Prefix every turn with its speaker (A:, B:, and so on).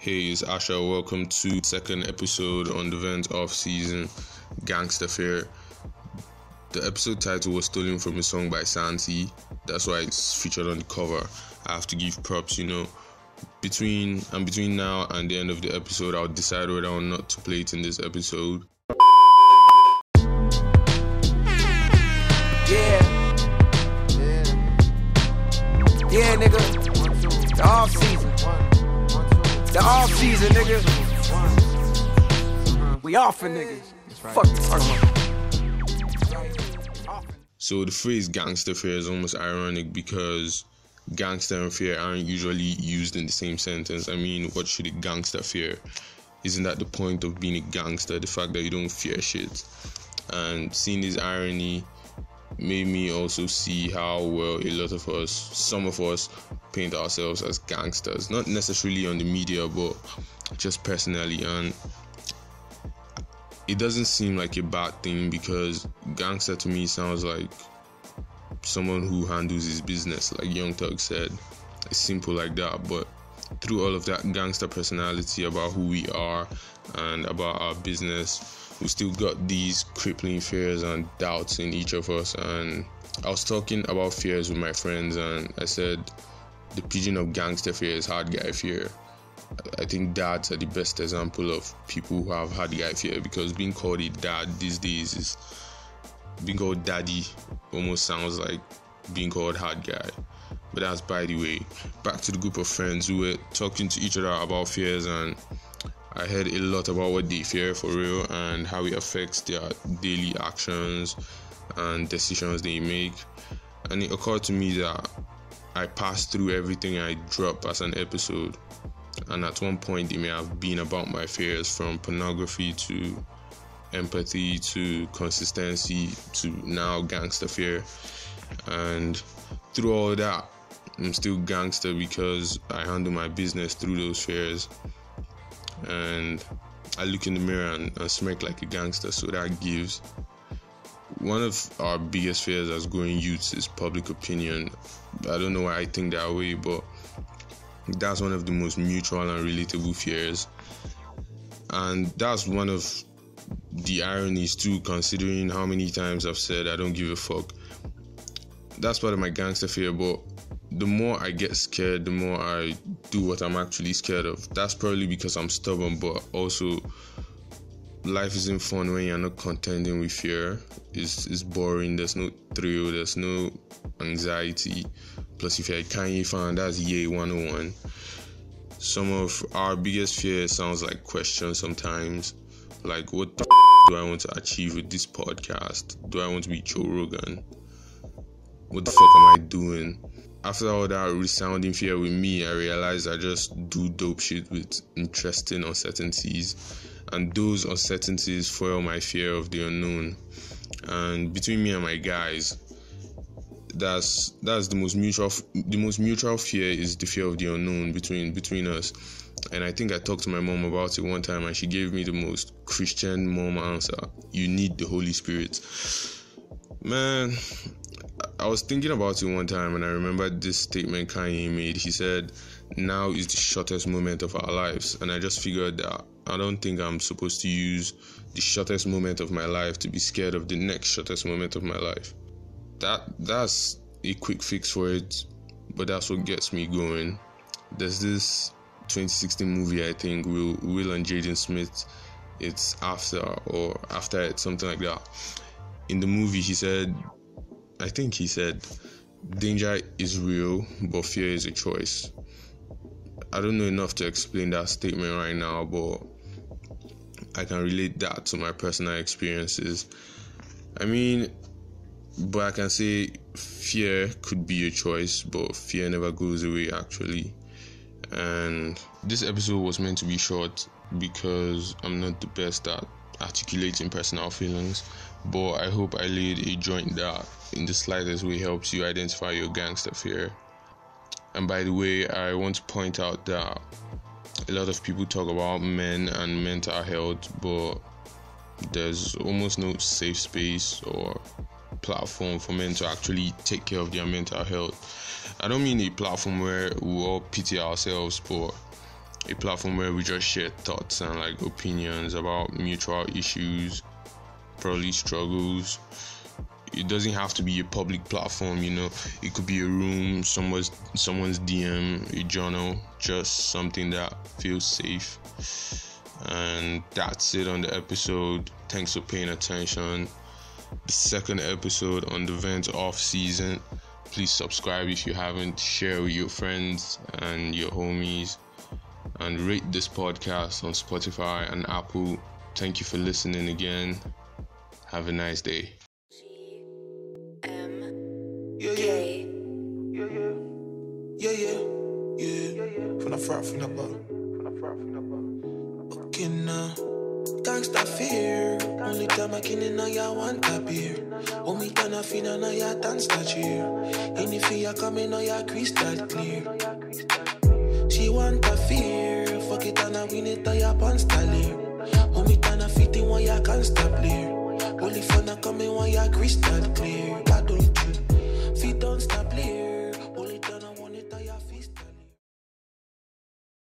A: Hey, it's Asha. Welcome to second episode on the Vent off season Gangster Fear. The episode title was stolen from a song by Santi. That's why it's featured on the cover. I have to give props, you know. Between and between now and the end of the episode, I'll decide whether or not to play it in this episode.
B: The season, nigga. We off for niggas. Fuck you talking.
A: So the phrase gangster fear is almost ironic because gangster and fear aren't usually used in the same sentence. I mean, what should a gangster fear? Isn't that the point of being a gangster? The fact that you don't fear shit. And seeing this irony made me also see how well a lot of us, some of us, paint ourselves as gangsters. Not necessarily on the media, but just personally. And it doesn't seem like a bad thing because gangster to me sounds like someone who handles his business, like Young Thug said. It's simple like that, but through all of that gangster personality about who we are and about our business, we still got these crippling fears and doubts in each of us. And I was talking about fears with my friends, and I said the pidgin of gangster fear is hard guy fear. I think dads are the best example of people who have hard guy fear because being called a dad these days is being called daddy almost sounds like being called hard guy. But that's by the way. Back to the group of friends who were talking to each other about fears and I heard a lot about what they fear for real and how it affects their daily actions and decisions they make. And it occurred to me that I passed through everything I drop as an episode. And at one point, it may have been about my fears from pornography to empathy to consistency to now gangster fear. And through all that, I'm still gangster because I handle my business through those fears. And I look in the mirror and, and smirk like a gangster, so that gives. One of our biggest fears as growing youths is public opinion. I don't know why I think that way, but that's one of the most mutual and relatable fears. And that's one of the ironies too, considering how many times I've said I don't give a fuck. That's part of my gangster fear, but the more I get scared, the more I do what I'm actually scared of. That's probably because I'm stubborn, but also life isn't fun when you're not contending with fear. It's, it's boring, there's no thrill, there's no anxiety. Plus, if you're a Kanye fan, that's Yay 101. Some of our biggest fears sounds like questions sometimes. Like, what the f- do I want to achieve with this podcast? Do I want to be Joe Rogan? What the fuck am I doing? After all that resounding fear with me, I realized I just do dope shit with interesting uncertainties. And those uncertainties foil my fear of the unknown. And between me and my guys, that's that's the most mutual the most mutual fear is the fear of the unknown between between us and i think i talked to my mom about it one time and she gave me the most christian mom answer you need the holy spirit man i was thinking about it one time and i remembered this statement kanye made he said now is the shortest moment of our lives and i just figured that i don't think i'm supposed to use the shortest moment of my life to be scared of the next shortest moment of my life that that's a quick fix for it, but that's what gets me going. There's this 2016 movie I think Will Will and Jaden Smith. It's after or after it, something like that. In the movie, he said, I think he said, danger is real, but fear is a choice. I don't know enough to explain that statement right now, but I can relate that to my personal experiences. I mean, but I can say fear could be a choice, but fear never goes away actually. And this episode was meant to be short because I'm not the best at articulating personal feelings, but I hope I laid a joint that in the slightest way helps you identify your gangster fear. And by the way, I want to point out that a lot of people talk about men and mental health, but there's almost no safe space or platform for men to actually take care of their mental health. I don't mean a platform where we all pity ourselves, but a platform where we just share thoughts and like opinions about mutual issues, probably struggles. It doesn't have to be a public platform, you know. It could be a room, someone's someone's DM, a journal, just something that feels safe. And that's it on the episode. Thanks for paying attention. The second episode on the Vent off season. Please subscribe if you haven't. Share with your friends and your homies and rate this podcast on Spotify and Apple. Thank you for listening again. Have a nice day.
C: Yeah, yeah. Yeah, yeah. Yeah, yeah. From the front, from the. From the front, from the. Okay, now. Gangsta fear. Only time I can in ya want a beer. Only time I feel ya dance that cheer. Any fear coming on ya crystal clear. She want a fear. Fuck it and I win it on ya pants clear. Only time I fit in one ya can't stop clear. Only fun I come in one ya crystal clear. I don't you. Feet don't stop clear.